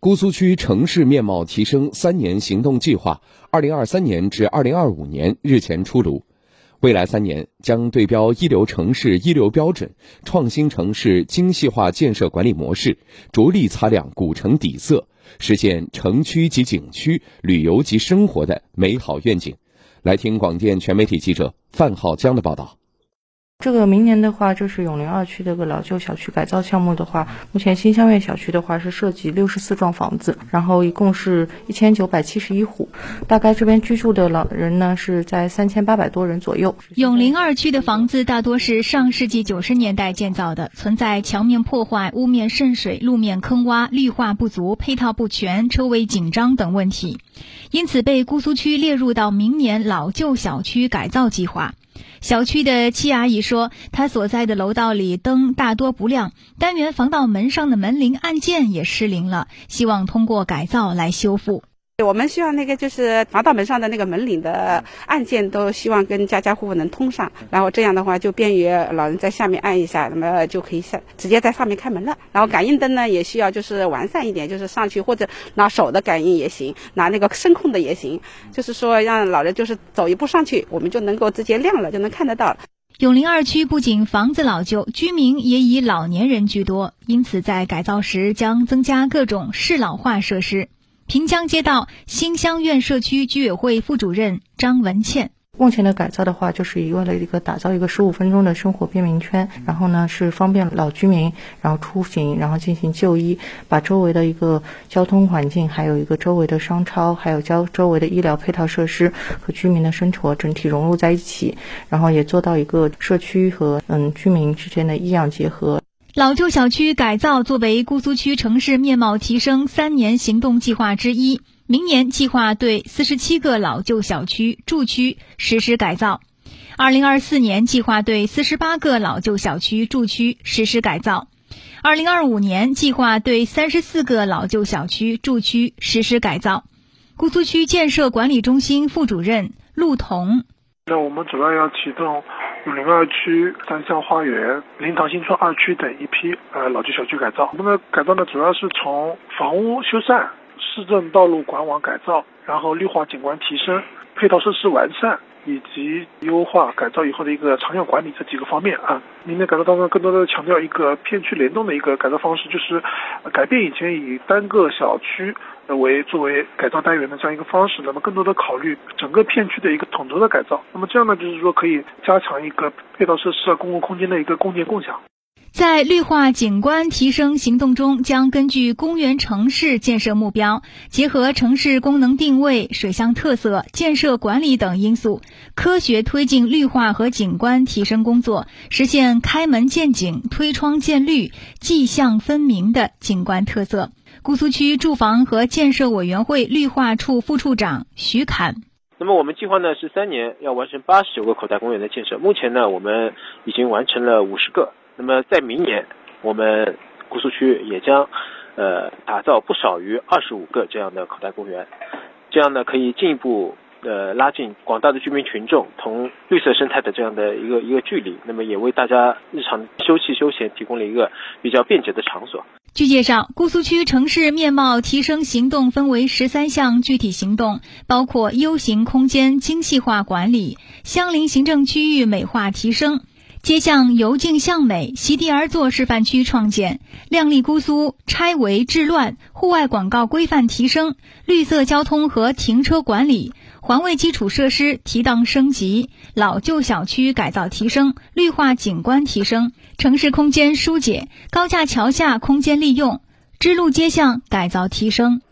姑苏区城市面貌提升三年行动计划（二零二三年至二零二五年）日前出炉。未来三年将对标一流城市一流标准，创新城市精细化建设管理模式，着力擦亮古城底色，实现城区及景区、旅游及生活的美好愿景。来听广电全媒体记者范浩江的报道。这个明年的话，就是永陵二区这个老旧小区改造项目的话，目前新香苑小区的话是涉及六十四幢房子，然后一共是一千九百七十一户，大概这边居住的老人呢是在三千八百多人左右。永陵二区的房子大多是上世纪九十年代建造的，存在墙面破坏、屋面渗水、路面坑洼、绿化不足、配套不全、车位紧张等问题，因此被姑苏区列入到明年老旧小区改造计划。小区的戚阿姨说，她所在的楼道里灯大多不亮，单元防盗门上的门铃按键也失灵了，希望通过改造来修复。我们需要那个就是防盗门上的那个门铃的按键都希望跟家家户户能通上，然后这样的话就便于老人在下面按一下，那么就可以上直接在上面开门了。然后感应灯呢也需要就是完善一点，就是上去或者拿手的感应也行，拿那个声控的也行，就是说让老人就是走一步上去，我们就能够直接亮了，就能看得到。永陵二区不仅房子老旧，居民也以老年人居多，因此在改造时将增加各种适老化设施。平江街道新香苑社区居委会副主任张文倩：目前的改造的话，就是为了一个打造一个十五分钟的生活便民圈，然后呢是方便老居民，然后出行，然后进行就医，把周围的一个交通环境，还有一个周围的商超，还有交周围的医疗配套设施和居民的生活整体融入在一起，然后也做到一个社区和嗯居民之间的医养结合。老旧小区改造作为姑苏区城市面貌提升三年行动计划之一，明年计划对四十七个老旧小区住区实施改造，二零二四年计划对四十八个老旧小区住区实施改造，二零二五年计划对三十四个老旧小区住区实施改造。姑苏区建设管理中心副主任陆彤：那我们主要要启动。五零二区三巷花园、灵堂新村二区等一批呃老旧小区改造。我们的改造呢，主要是从房屋修缮、市政道路管网改造，然后绿化景观提升、配套设施完善。以及优化改造以后的一个长效管理这几个方面啊，明年改造当中更多的强调一个片区联动的一个改造方式，就是改变以前以单个小区为作为改造单元的这样一个方式，那么更多的考虑整个片区的一个统筹的改造。那么这样呢，就是说可以加强一个配套设施啊、公共空间的一个共建共享。在绿化景观提升行动中，将根据公园城市建设目标，结合城市功能定位、水乡特色、建设管理等因素，科学推进绿化和景观提升工作，实现开门见景、推窗见绿、迹象分明的景观特色。姑苏区住房和建设委员会绿化处副处长徐侃：那么我们计划呢是三年要完成八十九个口袋公园的建设，目前呢我们已经完成了五十个。那么在明年，我们姑苏区也将，呃，打造不少于二十五个这样的口袋公园，这样呢可以进一步呃拉近广大的居民群众同绿色生态的这样的一个一个距离，那么也为大家日常休憩休闲提供了一个比较便捷的场所。据介绍，姑苏区城市面貌提升行动分为十三项具体行动，包括 U 型空间精细化管理、相邻行政区域美化提升。街巷由静向美、席地而坐示范区创建，靓丽姑苏拆违治乱，户外广告规范提升，绿色交通和停车管理，环卫基础设施提档升级，老旧小区改造提升，绿化景观提升，城市空间疏解，高架桥下空间利用，支路街巷改造提升。